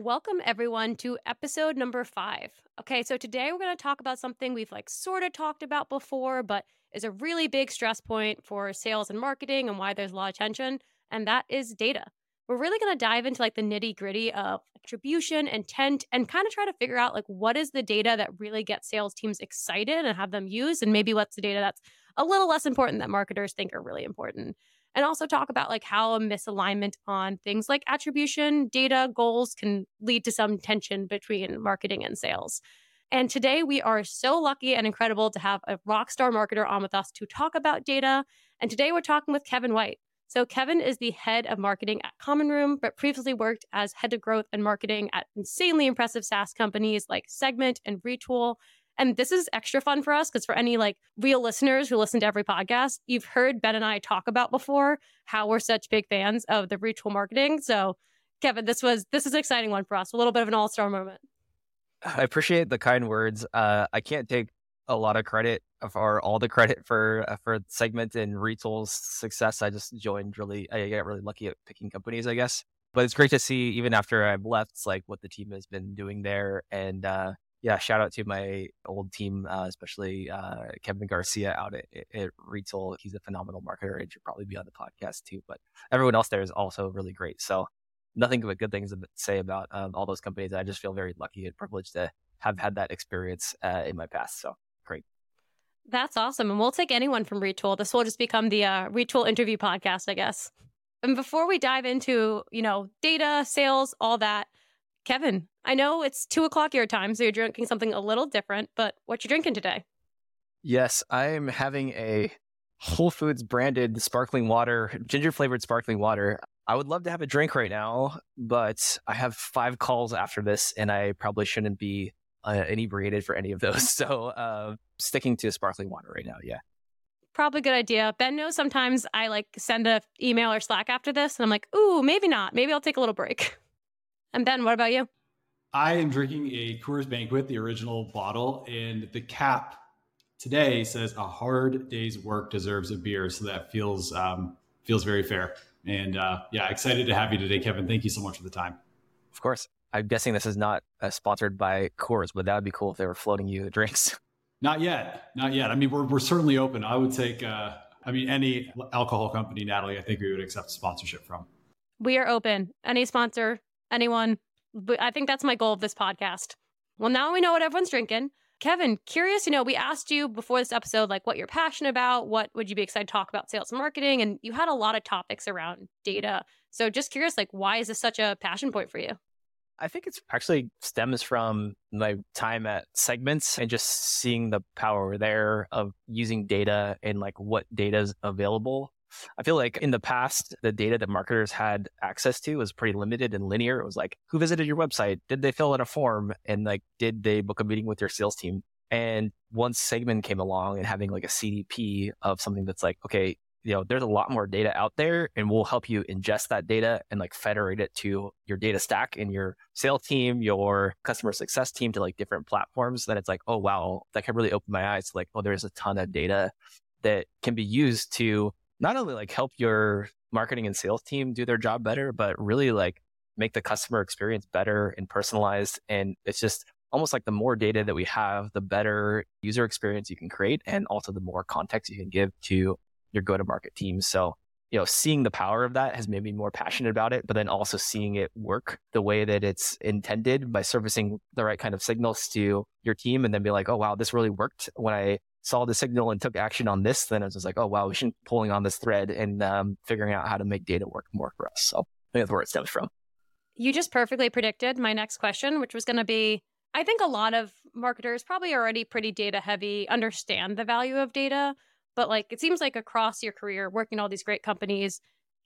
Welcome everyone to episode number 5. Okay, so today we're going to talk about something we've like sort of talked about before but is a really big stress point for sales and marketing and why there's a lot of tension, and that is data. We're really going to dive into like the nitty-gritty of attribution, intent and kind of try to figure out like what is the data that really gets sales teams excited and have them use and maybe what's the data that's a little less important that marketers think are really important and also talk about like how a misalignment on things like attribution, data, goals can lead to some tension between marketing and sales. And today we are so lucky and incredible to have a rock star marketer on with us to talk about data. And today we're talking with Kevin White. So Kevin is the head of marketing at Common Room, but previously worked as head of growth and marketing at insanely impressive SaaS companies like Segment and Retool. And this is extra fun for us because for any like real listeners who listen to every podcast, you've heard Ben and I talk about before how we're such big fans of the Retool marketing. So, Kevin, this was this is an exciting one for us. A little bit of an all star moment. I appreciate the kind words. Uh, I can't take a lot of credit for all the credit for uh, for segment and Retool's success. I just joined really. I got really lucky at picking companies, I guess. But it's great to see even after I've left, like what the team has been doing there, and uh, yeah, shout out to my old team, uh, especially uh, Kevin Garcia out at, at Retool. He's a phenomenal marketer and should probably be on the podcast too. But everyone else there is also really great. So nothing but good things to say about um, all those companies. I just feel very lucky and privileged to have had that experience uh, in my past. So great. That's awesome. And we'll take anyone from Retool. This will just become the uh, Retool interview podcast, I guess. And before we dive into, you know, data, sales, all that, Kevin, I know it's two o'clock your time, so you're drinking something a little different, but what you drinking today? Yes, I'm having a Whole Foods branded sparkling water, ginger flavored sparkling water. I would love to have a drink right now, but I have five calls after this, and I probably shouldn't be uh, inebriated for any of those. So, uh, sticking to sparkling water right now. Yeah. Probably a good idea. Ben knows sometimes I like send a email or Slack after this, and I'm like, ooh, maybe not. Maybe I'll take a little break. And Ben, what about you? I am drinking a Coors Banquet, the original bottle, and the cap today says a hard day's work deserves a beer. So that feels um, feels very fair. And uh, yeah, excited to have you today, Kevin. Thank you so much for the time. Of course. I'm guessing this is not uh, sponsored by Coors, but that would be cool if they were floating you drinks. Not yet. Not yet. I mean, we're, we're certainly open. I would take, uh, I mean, any alcohol company, Natalie, I think we would accept sponsorship from. We are open. Any sponsor, anyone. But I think that's my goal of this podcast. Well, now we know what everyone's drinking. Kevin, curious, you know, we asked you before this episode, like what you're passionate about, what would you be excited to talk about sales and marketing? And you had a lot of topics around data. So just curious, like, why is this such a passion point for you? I think it's actually stems from my time at segments and just seeing the power there of using data and like what data is available I feel like in the past, the data that marketers had access to was pretty limited and linear. It was like, who visited your website? Did they fill out a form? And like, did they book a meeting with your sales team? And once Segment came along and having like a CDP of something that's like, okay, you know, there's a lot more data out there and we'll help you ingest that data and like federate it to your data stack and your sales team, your customer success team to like different platforms. Then it's like, oh, wow, that can really open my eyes like, oh, there's a ton of data that can be used to not only like help your marketing and sales team do their job better, but really like make the customer experience better and personalized. And it's just almost like the more data that we have, the better user experience you can create and also the more context you can give to your go to market team. So, you know, seeing the power of that has made me more passionate about it, but then also seeing it work the way that it's intended by servicing the right kind of signals to your team and then be like, oh, wow, this really worked when I saw the signal and took action on this, then I was like, oh, wow, we should be pulling on this thread and um, figuring out how to make data work more for us. So I think that's where it stems from. You just perfectly predicted my next question, which was going to be I think a lot of marketers probably already pretty data heavy, understand the value of data. But like it seems like across your career, working all these great companies,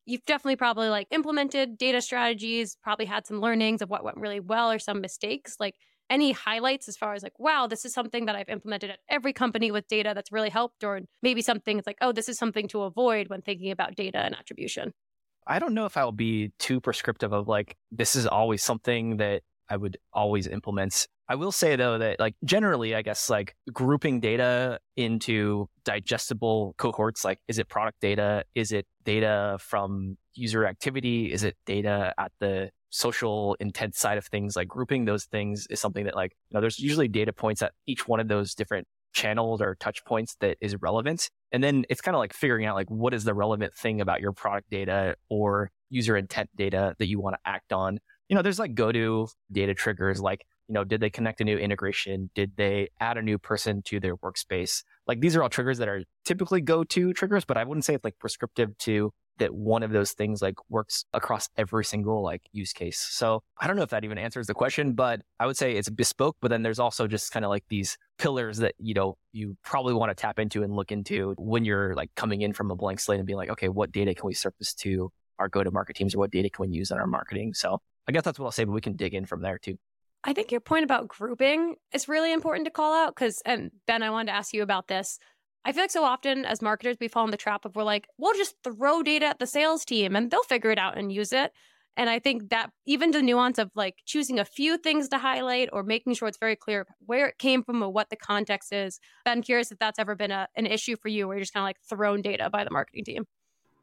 you've definitely probably like implemented data strategies, probably had some learnings of what went really well or some mistakes. Like any highlights as far as like, wow, this is something that I've implemented at every company with data that's really helped, or maybe something it's like, oh, this is something to avoid when thinking about data and attribution? I don't know if I'll be too prescriptive of like, this is always something that I would always implement. I will say though that like generally, I guess like grouping data into digestible cohorts, like is it product data? Is it data from user activity? Is it data at the social intent side of things, like grouping those things is something that like, you know, there's usually data points at each one of those different channels or touch points that is relevant. And then it's kind of like figuring out like what is the relevant thing about your product data or user intent data that you want to act on. You know, there's like go to data triggers like, you know, did they connect a new integration? Did they add a new person to their workspace? Like these are all triggers that are typically go to triggers, but I wouldn't say it's like prescriptive to that one of those things like works across every single like use case. So I don't know if that even answers the question, but I would say it's bespoke, but then there's also just kind of like these pillars that, you know, you probably want to tap into and look into when you're like coming in from a blank slate and being like, okay, what data can we surface to our go to market teams or what data can we use in our marketing? So I guess that's what I'll say, but we can dig in from there too. I think your point about grouping is really important to call out because, and Ben, I wanted to ask you about this. I feel like so often as marketers, we fall in the trap of we're like, we'll just throw data at the sales team and they'll figure it out and use it. And I think that even the nuance of like choosing a few things to highlight or making sure it's very clear where it came from or what the context is. I'm curious if that's ever been a, an issue for you where you're just kind of like thrown data by the marketing team.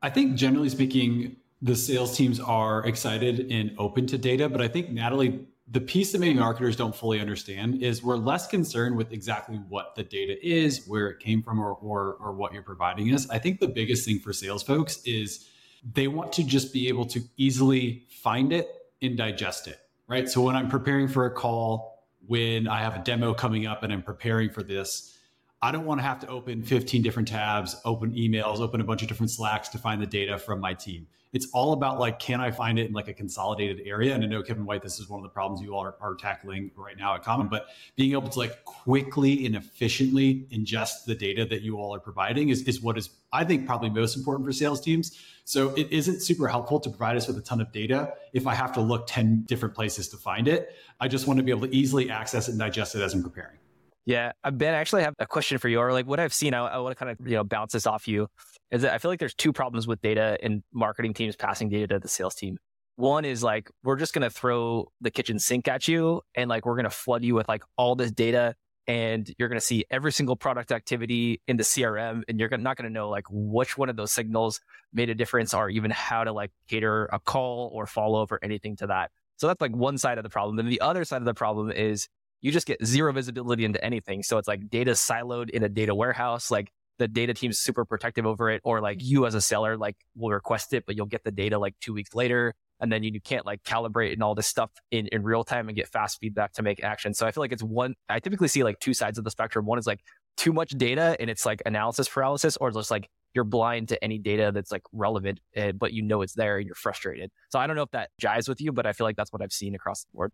I think generally speaking, the sales teams are excited and open to data, but I think Natalie the piece that maybe marketers don't fully understand is we're less concerned with exactly what the data is, where it came from, or, or, or what you're providing us. I think the biggest thing for sales folks is they want to just be able to easily find it and digest it, right? So when I'm preparing for a call, when I have a demo coming up and I'm preparing for this, I don't want to have to open 15 different tabs, open emails, open a bunch of different Slacks to find the data from my team it's all about like, can I find it in like a consolidated area? And I know Kevin White, this is one of the problems you all are, are tackling right now at Common, but being able to like quickly and efficiently ingest the data that you all are providing is, is what is, I think, probably most important for sales teams. So it isn't super helpful to provide us with a ton of data if I have to look 10 different places to find it. I just want to be able to easily access it and digest it as I'm preparing. Yeah, uh, Ben, I actually have a question for you, or like what I've seen. I, I want to kind of you know bounce this off you is that I feel like there's two problems with data and marketing teams passing data to the sales team. One is like, we're just to throw the kitchen sink at you and like, we're to flood you with like all this data and you're to see every single product activity in the CRM and you're not to know like which one of those signals made a difference or even how to like cater a call or follow up or anything to that. So that's like one side of the problem. Then the other side of the problem is you just get zero visibility into anything. So it's like data siloed in a data warehouse. Like the data team's super protective over it, or like you as a seller, like will request it, but you'll get the data like two weeks later. And then you can't like calibrate and all this stuff in, in real time and get fast feedback to make action. So I feel like it's one, I typically see like two sides of the spectrum. One is like too much data and it's like analysis paralysis, or just like you're blind to any data that's like relevant, uh, but you know it's there and you're frustrated. So I don't know if that jives with you, but I feel like that's what I've seen across the board.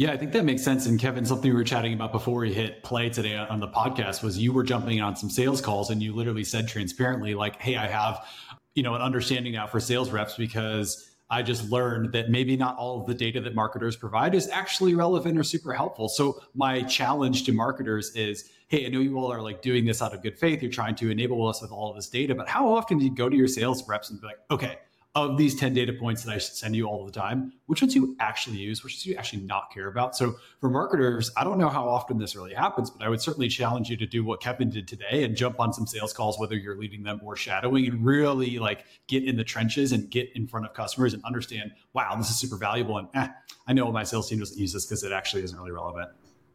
Yeah, I think that makes sense. And Kevin, something we were chatting about before we hit play today on the podcast was you were jumping on some sales calls and you literally said transparently, like, hey, I have, you know, an understanding now for sales reps because I just learned that maybe not all of the data that marketers provide is actually relevant or super helpful. So my challenge to marketers is, hey, I know you all are like doing this out of good faith. You're trying to enable us with all of this data, but how often do you go to your sales reps and be like, okay, of these 10 data points that I send you all the time, which ones you actually use, which ones you actually not care about. So for marketers, I don't know how often this really happens, but I would certainly challenge you to do what Kevin did today and jump on some sales calls, whether you're leading them or shadowing and really like get in the trenches and get in front of customers and understand, wow, this is super valuable. And eh, I know my sales team doesn't use this because it actually isn't really relevant.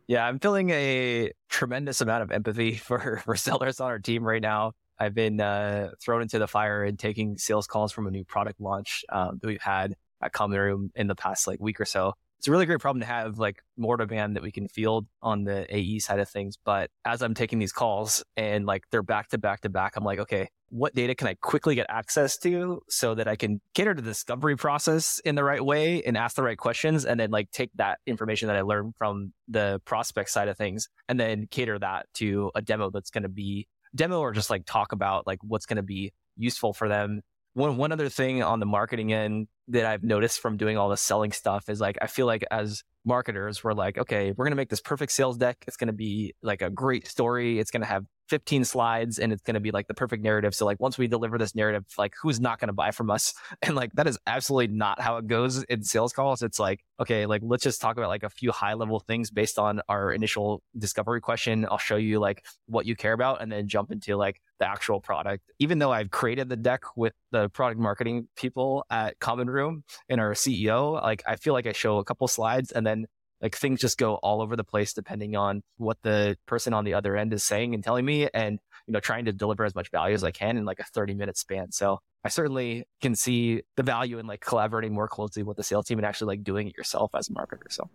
Yeah, I'm feeling a tremendous amount of empathy for, for sellers on our team right now. I've been uh, thrown into the fire and taking sales calls from a new product launch um, that we've had at Common Room in the past like week or so. It's a really great problem to have, like more demand that we can field on the AE side of things. But as I'm taking these calls and like they're back to back to back, I'm like, okay, what data can I quickly get access to so that I can cater to the discovery process in the right way and ask the right questions and then like take that information that I learned from the prospect side of things and then cater that to a demo that's going to be demo or just like talk about like what's going to be useful for them. One one other thing on the marketing end that I've noticed from doing all the selling stuff is like I feel like as marketers we're like okay we're going to make this perfect sales deck it's going to be like a great story it's going to have 15 slides and it's going to be like the perfect narrative. So like once we deliver this narrative, like who's not going to buy from us? And like that is absolutely not how it goes in sales calls. It's like, okay, like let's just talk about like a few high level things based on our initial discovery question. I'll show you like what you care about and then jump into like the actual product. Even though I've created the deck with the product marketing people at Common boardroom and our CEO, like I feel like I show a couple slides and then like things just go all over the place depending on what the person on the other end is saying and telling me and you know trying to deliver as much value as I can in like a 30 minute span. So I certainly can see the value in like collaborating more closely with the sales team and actually like doing it yourself as a marketer. So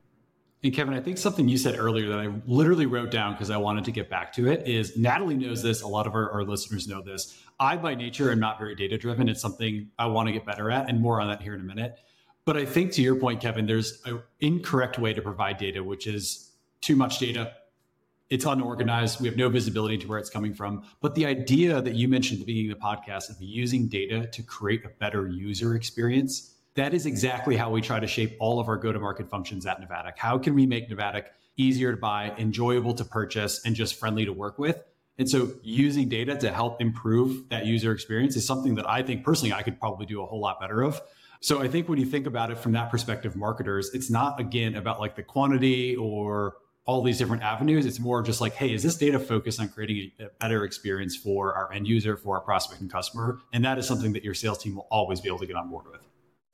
and Kevin, I think something you said earlier that I literally wrote down because I wanted to get back to it is Natalie knows this. A lot of our, our, listeners know this. I, by nature, am not very data driven. It's something I want to get better at, and more on that here in a minute. But I think to your point, Kevin, there's an incorrect way to provide data, which is too much data. It's unorganized. We have no visibility to where it's coming from. But the idea that you mentioned at the beginning of the podcast of using data to create a better user experience, that is exactly how we try to shape all of our go to market functions at Navattic. How can we make Navattic easier to buy, enjoyable to purchase, and just friendly to work with? And so using data to help improve that user experience is something that I think personally I could probably do a whole lot better of. So I think when you think about it from that perspective, marketers, it's not again about like the quantity or all these different avenues. It's more just like, hey, is this data focused on creating a better experience for our end user, for our prospect and customer? And that is something that your sales team will always be able to get on board with.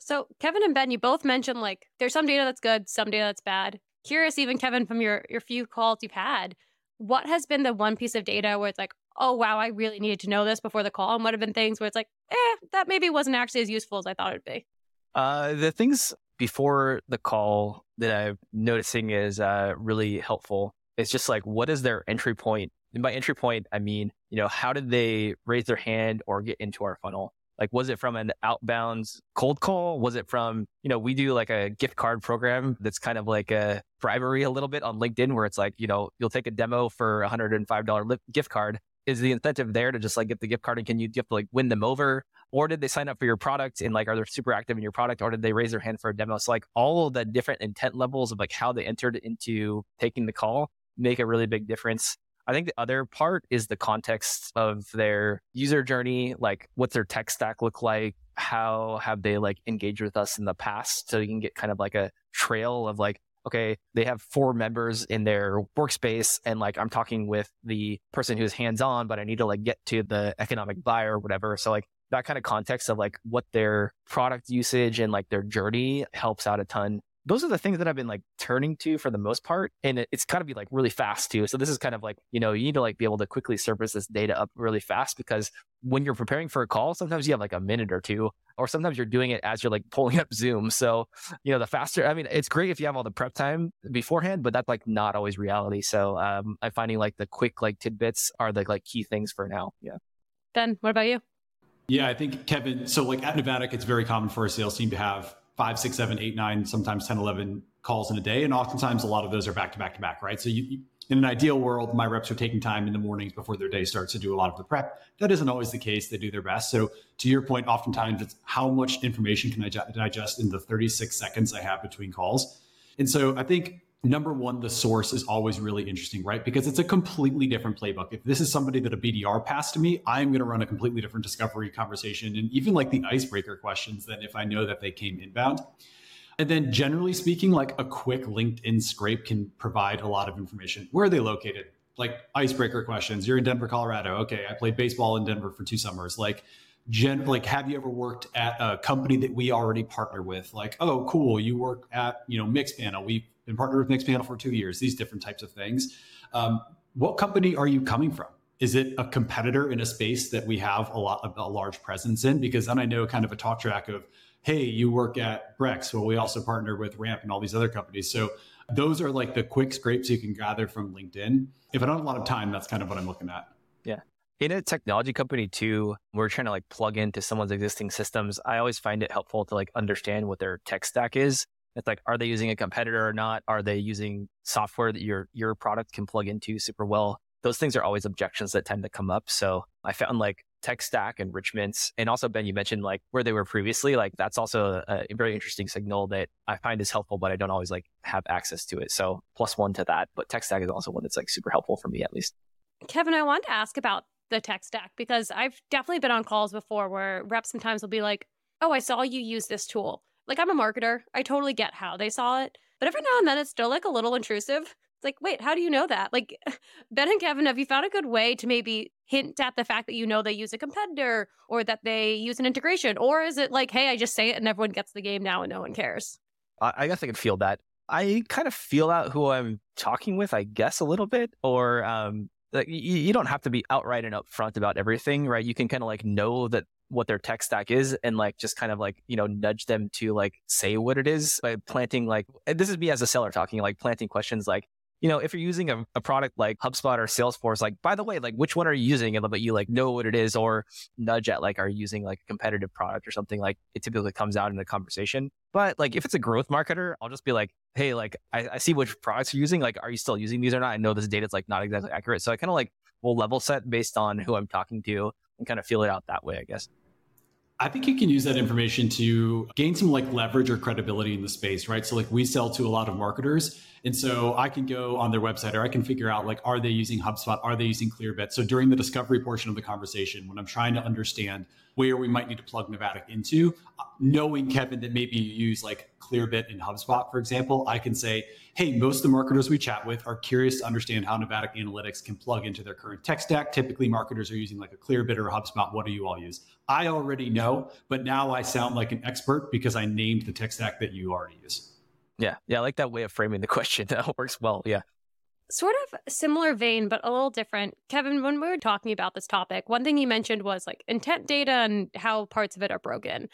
So Kevin and Ben, you both mentioned like there's some data that's good, some data that's bad. Curious, even Kevin, from your your few calls you've had, what has been the one piece of data where it's like, oh wow, I really needed to know this before the call, and what have been things where it's like, eh, that maybe wasn't actually as useful as I thought it'd be. Uh, the things before the call that I'm noticing is uh, really helpful. It's just like, what is their entry point? And by entry point, I mean, you know, how did they raise their hand or get into our funnel? Like, was it from an outbound cold call? Was it from, you know, we do like a gift card program that's kind of like a bribery a little bit on LinkedIn where it's like, you know, you'll take a demo for a $105 gift card. Is the incentive there to just like get the gift card and can you, you have to like win them over? or did they sign up for your product and like are they super active in your product or did they raise their hand for a demo so like all of the different intent levels of like how they entered into taking the call make a really big difference I think the other part is the context of their user journey, like what's their tech stack look like? How have they like engaged with us in the past? So you can get kind of like a trail of like, okay, they have four members in their workspace and like I'm talking with the person who's hands on, but I need to like get to the economic buyer or whatever. So like that kind of context of like what their product usage and like their journey helps out a ton. Those are the things that I've been like turning to for the most part. And it, it's got to be like really fast too. So this is kind of like, you know, you need to like be able to quickly surface this data up really fast because when you're preparing for a call, sometimes you have like a minute or two, or sometimes you're doing it as you're like pulling up Zoom. So, you know, the faster, I mean, it's great if you have all the prep time beforehand, but that's like not always reality. So um, I'm finding like the quick like tidbits are the like key things for now. Yeah. Ben, what about you? Yeah, I think Kevin. So, like at Navattic, it's very common for a sales team to have five, six, seven, eight, nine, sometimes 10, 11 calls in a day. And oftentimes a lot of those are back to back to back, right? So, you, in an ideal world, my reps are taking time in the mornings before their day starts to do a lot of the prep. That isn't always the case. They do their best. So, to your point, oftentimes it's how much information can I digest in the 36 seconds I have between calls? And so, I think number one, the source is always really interesting, right? Because it's a completely different playbook. If this is somebody that a BDR passed to me, I'm going to run a completely different discovery conversation and even like the icebreaker questions than if I know that they came inbound. And then generally speaking, like a quick LinkedIn scrape can provide a lot of information. Where are they located? Like icebreaker questions. You're in Denver, Colorado. Okay, I played baseball in Denver for two summers. Like, gen like have you ever worked at a company that we already partner with? Like, oh, cool, you work at you know Mixpanel. We been partnered with Mixpanel for two years, these different types of things. Um, what company are you coming from? Is it a competitor in a space that we have a lot of a large presence in? Because then I know kind of a talk track of, hey, you work at Brex. Well, we also partner with Ramp and all these other companies. So those are like the quick scrapes you can gather from LinkedIn. If I don't have a lot of time, that's kind of what I'm looking at. Yeah. In a technology company too, we're trying to like plug into someone's existing systems. I always find it helpful to like understand what their tech stack is it's like, are they using a competitor or not? Are they using software that your your product can plug into super well? Those things are always objections that tend to come up. So I found like tech stack enrichments, and also Ben, you mentioned like where they were previously. Like that's also a, a very interesting signal that I find is helpful, but I don't always like have access to it. So plus one to that. But tech stack is also one that's like super helpful for me at least. Kevin, I wanted to ask about the tech stack because I've definitely been on calls before where reps sometimes will be like, "Oh, I saw you use this tool." Like I'm a marketer. I totally get how they saw it. But every now and then it's still like a little intrusive. It's like, wait, how do you know that? Like Ben and Kevin, have you found a good way to maybe hint at the fact that you know they use a competitor or that they use an integration? Or is it like, hey, I just say it and everyone gets the game now and no one cares? I guess I can feel that. I kind of feel out who I'm talking with, I guess, a little bit. Or um, like you, you don't have to be outright and upfront about everything, right? You can kind of like know that what their tech stack is and like just kind of like you know nudge them to like say what it is by planting like this is me as a seller talking like planting questions like you know, if you're using a, a, product like HubSpot or Salesforce, like, by the way, like, which one are you using? And but you like know what it is or nudge at like, are you using like a competitive product or something like it typically comes out in the conversation. But like, if it's a growth marketer, I'll just be like, hey, like, I, I see which products you're using. Like, are you still using these or not? I know this data is like not exactly accurate. So I kind of like will level set based on who I'm talking to and kind of feel it out that way, I guess. I think you can use that information to gain some like leverage or credibility in the space, right? So like we sell to a lot of marketers. And so I can go on their website or I can figure out like, are they using HubSpot? Are they using Clearbit? So during the discovery portion of the conversation, when I'm trying to understand where we might need to plug Navattic into, knowing Kevin that maybe you use like Clearbit and HubSpot, for example, I can say, hey, most of the marketers we chat with are curious to understand how Navattic Analytics can plug into their current tech stack. Typically, marketers are using like a Clearbit or a HubSpot. What do you all use? I already know, but now I sound like an expert because I named the tech stack that you already use. Yeah. Yeah. I like that way of framing the question. That works well. Yeah. Sort of similar vein, but a little different. Kevin, when we were talking about this topic, one thing you mentioned was like intent data and how parts of it are broken.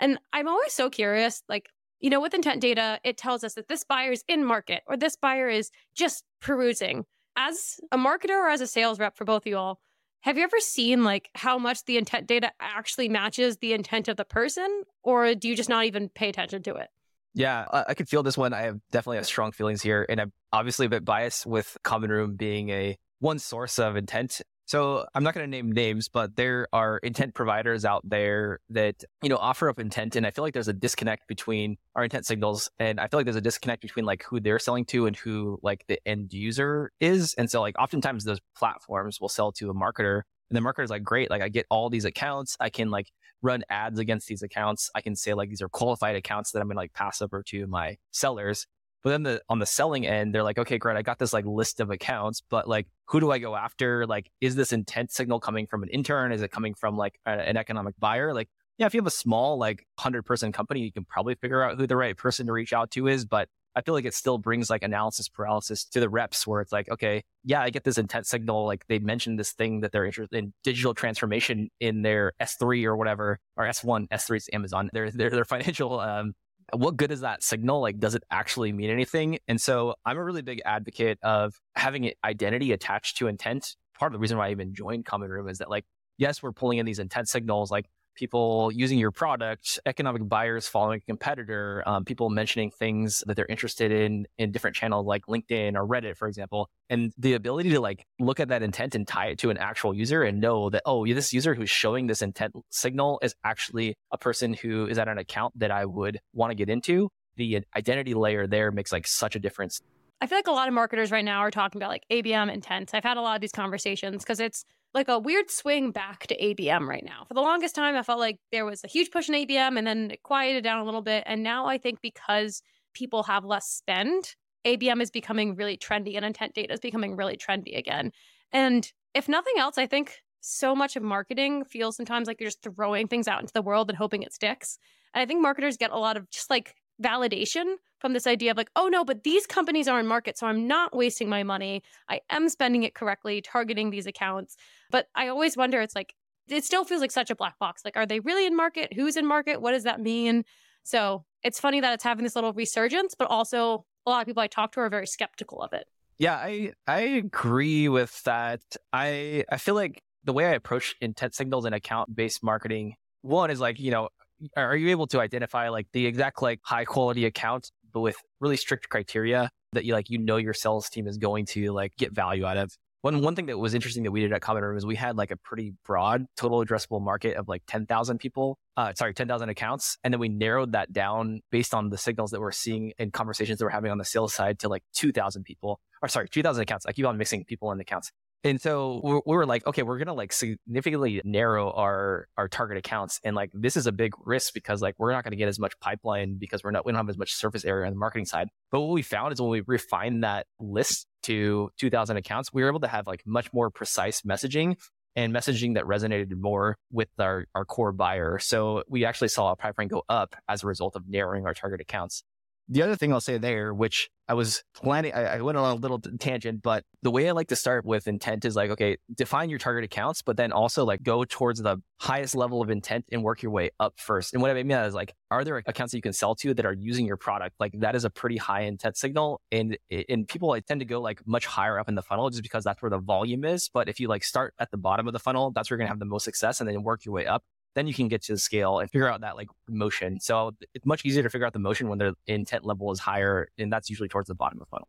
And I'm always so curious, like, you know, with intent data, it tells us that this buyer is in market or this buyer is just perusing. As a marketer or as a sales rep for both of you all, have you ever seen like how much the intent data actually matches the intent of the person, or do you just not even pay attention to it? Yeah, I, I could feel this one. I have definitely have strong feelings here, and I'm obviously a bit biased with Common Room being a one source of intent. So I'm not going to name names, but there are intent providers out there that you know offer up intent, and I feel like there's a disconnect between our intent signals, and I feel like there's a disconnect between like who they're selling to and who like the end user is. And so like oftentimes those platforms will sell to a marketer, and the marketer's like, great, like I get all these accounts, I can like run ads against these accounts. I can say like these are qualified accounts that I'm gonna like pass over to my sellers. But then the on the selling end, they're like, okay, great, I got this like list of accounts, but like who do I go after? Like, is this intent signal coming from an intern? Is it coming from like a, an economic buyer? Like, yeah, if you have a small like hundred person company, you can probably figure out who the right person to reach out to is. But I feel like it still brings like analysis paralysis to the reps where it's like, okay, yeah, I get this intent signal. Like they mentioned this thing that they're interested in digital transformation in their S3 or whatever, or S1, S3 is Amazon, their, their, their financial, um, what good is that signal? Like, does it actually mean anything? And so I'm a really big advocate of having identity attached to intent. Part of the reason why I even joined Common Room is that like, yes, we're pulling in these intent signals. Like people using your product, economic buyers following a competitor, um, people mentioning things that they're interested in in different channels like LinkedIn or Reddit, for example. And the ability to like look at that intent and tie it to an actual user and know that, oh, this user who's showing this intent signal is actually a person who is at an account that I would want to get into. The identity layer there makes like such a difference. I feel like a lot of marketers right now are talking about like ABM intent. I've had a lot of these conversations because it's like a weird swing back to ABM right now. For the longest time, I felt like there was a huge push in ABM and then it quieted down a little bit. And now I think because people have less spend, ABM is becoming really trendy and intent data is becoming really trendy again. And if nothing else, I think so much of marketing feels sometimes like you're just throwing things out into the world and hoping it sticks. And I think marketers get a lot of just like validation from this idea of like, oh no, but these companies are in market, so I'm not wasting my money. I am spending it correctly, targeting these accounts. But I always wonder, it's like, it still feels like such a black box. Like, are they really in market? Who's in market? What does that mean? So it's funny that it's having this little resurgence, but also a lot of people I talk to are very skeptical of it. Yeah, I I agree with that. I I feel like the way I approach intent signals and account based marketing, one is like, you know, are you able to identify like the exact like high quality account but with really strict criteria that you like you know your sales team is going to like get value out of one one thing that was interesting that we did at Common Room is we had like a pretty broad total addressable market of like 10,000 people, uh, sorry, 10,000 accounts. And then we narrowed that down based on the signals that we're seeing in conversations that we're having on the sales side to like 2,000 people, or sorry, 2,000 accounts. I keep on mixing people and accounts. And so we were like, okay, we're gonna like significantly narrow our our target accounts, and like this is a big risk because like we're not gonna get as much pipeline because we're not we don't have as much surface area on the marketing side. But what we found is when we refined that list to 2,000 accounts, we were able to have like much more precise messaging and messaging that resonated more with our, our core buyer. So we actually saw our pipeline go up as a result of narrowing our target accounts. The other thing I'll say there, which I was planning, I, I, went on a little tangent, but the way I like to start with intent is like, okay, define your target accounts, but then also like go towards the highest level of intent and work your way up first. And what I mean is like, are there accounts that you can sell to that are using your product? Like that is a pretty high intent signal. And, and people I tend to go like much higher up in the funnel just because that's where the volume is. But if you like start at the bottom of the funnel, that's where you're going to have the most success and then work your way up then you can get to the scale and figure out that like motion. So it's much easier to figure out the motion when the intent level is higher, and that's usually towards the bottom of the funnel.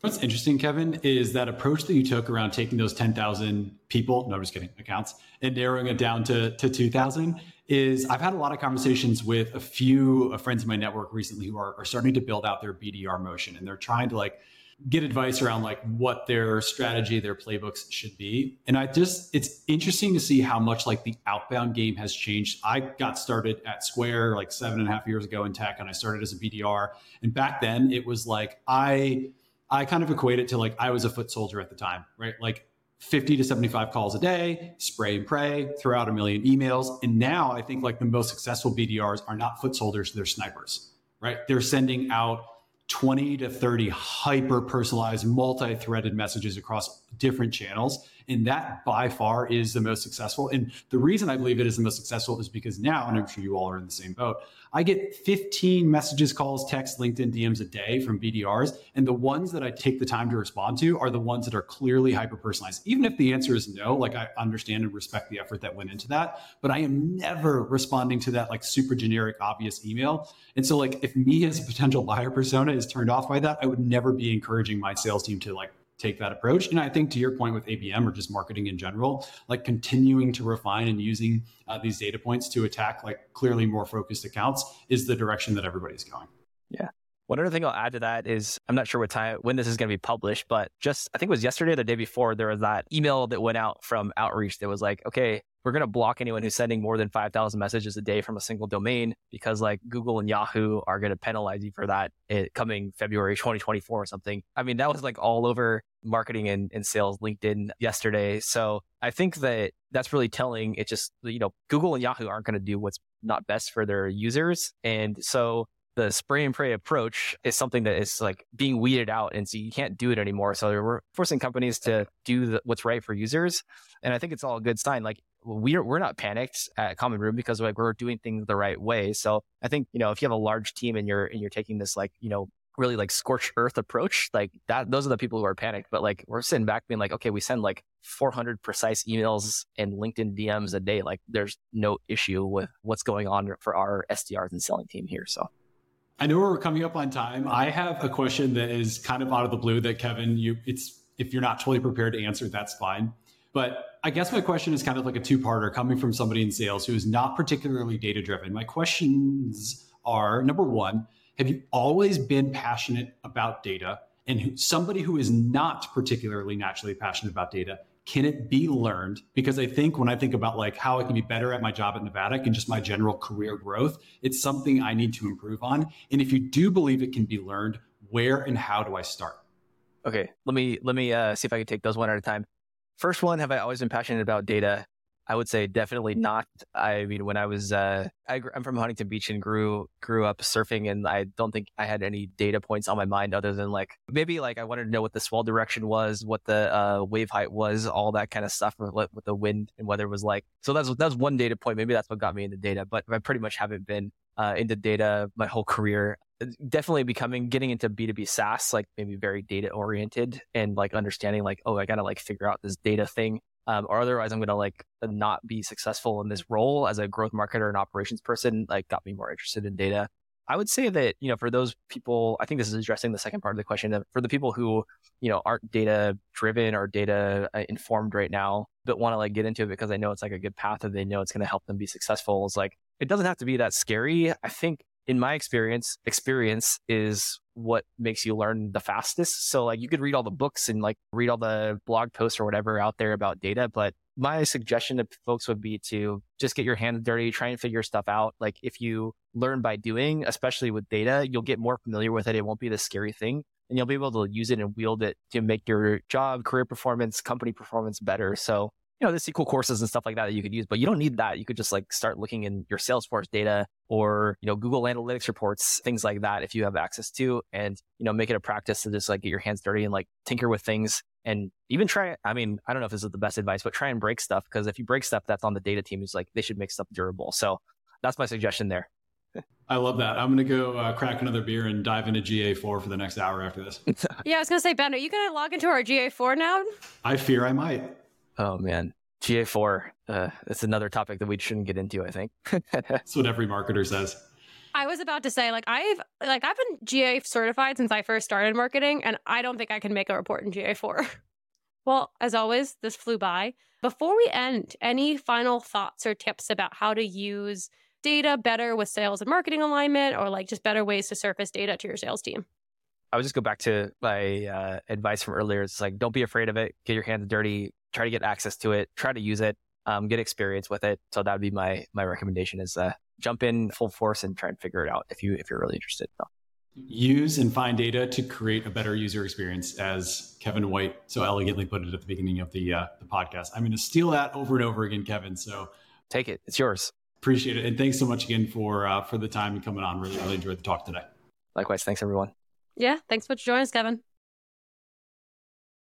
What's interesting, Kevin, is that approach that you took around taking those 10,000 people, no, I'm just kidding, accounts, and narrowing it down to, to 2,000 is I've had a lot of conversations with a few uh, friends in my network recently who are, are starting to build out their BDR motion and they're trying to like get advice around like what their strategy, their playbooks should be. And I just, it's interesting to see how much like the outbound game has changed. I got started at Square like seven and a half years ago in tech, and I started as a BDR. And back then it was like, I, I kind of equate it to like I was a foot soldier at the time, right? Like 50 to 75 calls a day, spray and pray, throw out a million emails. And now I think like the most successful BDRs are not foot soldiers, they're snipers, right? They're sending out 20 to 30 hyper personalized, multi threaded messages across different channels. And that by far is the most successful. And the reason I believe it is the most successful is because now, and I'm sure you all are in the same boat, I get 15 messages, calls, texts, LinkedIn DMs a day from BDRs. And the ones that I take the time to respond to are the ones that are clearly hyper personalized. Even if the answer is no, like I understand and respect the effort that went into that, but I am never responding to that like super generic, obvious email. And so, like, if me as a potential buyer persona is turned off by that, I would never be encouraging my sales team to like take that approach. And I think to your point with ABM or just marketing in general, like continuing to refine and using uh, these data points to attack like clearly more focused accounts is the direction that everybody's going. Yeah. One other thing I'll add to that is I'm not sure what time when this is going to be published, but just I think it was yesterday or the day before there was that email that went out from Outreach that was like, okay, we're going to block anyone who's sending more than 5,000 messages a day from a single domain because like Google and Yahoo are going to penalize you for that it, coming February 2024 or something. I mean, that was like all over marketing and, and sales LinkedIn yesterday. So I think that that's really telling. It just, you know, Google and Yahoo aren't going to do what's not best for their users. And so the spray and pray approach is something that is like being weeded out. And so you can't do it anymore. So we're forcing companies to do the, what's right for users. And I think it's all a good sign. Like we're, we're not panicked at Common Room because like we're doing things the right way. So I think, you know, if you have a large team and you're, and you're taking this like, you know, really like scorched earth approach, like that, those are the people who are panicked. But like we're sitting back being like, okay, we send like 400 precise emails and LinkedIn DMs a day. Like there's no issue with what's going on for our SDRs and selling team here. So I know we're coming up on time. I have a question that is kind of out of the blue that Kevin, you it's if you're not totally prepared to answer, that's fine. But I guess my question is kind of like a two-parter coming from somebody in sales who is not particularly data driven. My questions are number one, have you always been passionate about data? And somebody who is not particularly naturally passionate about data, can it be learned? Because I think when I think about like how I can be better at my job at Navattic and just my general career growth, it's something I need to improve on. And if you do believe it can be learned, where and how do I start? Okay, let me let me uh, see if I can take those one at a time. First one, have I always been passionate about data? I would say definitely not. I mean, when I was, uh, I, am from Huntington Beach and grew grew up surfing, and I don't think I had any data points on my mind other than like maybe like I wanted to know what the swell direction was, what the uh, wave height was, all that kind of stuff, what, the wind and weather was like. So that's that's one data point. Maybe that's what got me into data, but I pretty much haven't been uh, into data my whole career definitely becoming getting into b2b saas like maybe very data oriented and like understanding like oh i gotta like figure out this data thing um, or otherwise I'm going to like not be successful in this role as a growth marketer and operations person, like got me more interested in data. I would say that, you know, for those people, I think this is addressing the second part of the question for the people who, you know, aren't data driven or data uh, informed right now, but want to like get into it because they know it's like a good path and they know it's going to help them be successful. It's like, it doesn't have to be that scary. I think in my experience, experience is what makes you learn the fastest. So like you could read all the books and like read all the blog posts or whatever out there about data, but my suggestion to folks would be to just get your hands dirty, try and figure stuff out. Like if you learn by doing, especially with data, you'll get more familiar with it. It won't be the scary thing and you'll be able to use it and wield it to make your job, career performance, company performance better. So you know, the SQL courses and stuff like that that you could use, but you don't need that. You could just like start looking in your Salesforce data or, you know, Google Analytics reports, things like that if you have access to and, you know, make it a practice to just like get your hands dirty and like tinker with things and even try I mean, I don't know if this is the best advice, but try and break stuff because if you break stuff that's on the data team, it's like they should make stuff durable. So that's my suggestion there. I love that. I'm going to go uh, crack another beer and dive into GA4 for the next hour after this. yeah, I was going to say, Ben, are you going to log into our GA4 now? I fear I might. Oh man, GA4. Uh, that's another topic that we shouldn't get into. I think that's what every marketer says. I was about to say, like I've like I've been GA certified since I first started marketing, and I don't think I can make a report in GA4. well, as always, this flew by. Before we end, any final thoughts or tips about how to use data better with sales and marketing alignment, or like just better ways to surface data to your sales team? I would just go back to my uh, advice from earlier. It's like, don't be afraid of it. Get your hands dirty try to get access to it, try to use it, um, get experience with it. So that would be my my recommendation is uh, jump in full force and try and figure it out if you if you're really interested. So. Use and find data to create a better user experience, as Kevin White so elegantly put it at the beginning of the uh, the podcast. I'm going to steal that over and over again, Kevin. So take it; it's yours. Appreciate it, and thanks so much again for uh, for the time and coming on. Really, really enjoyed the talk today. Likewise, thanks everyone. Yeah, thanks for joining us, Kevin.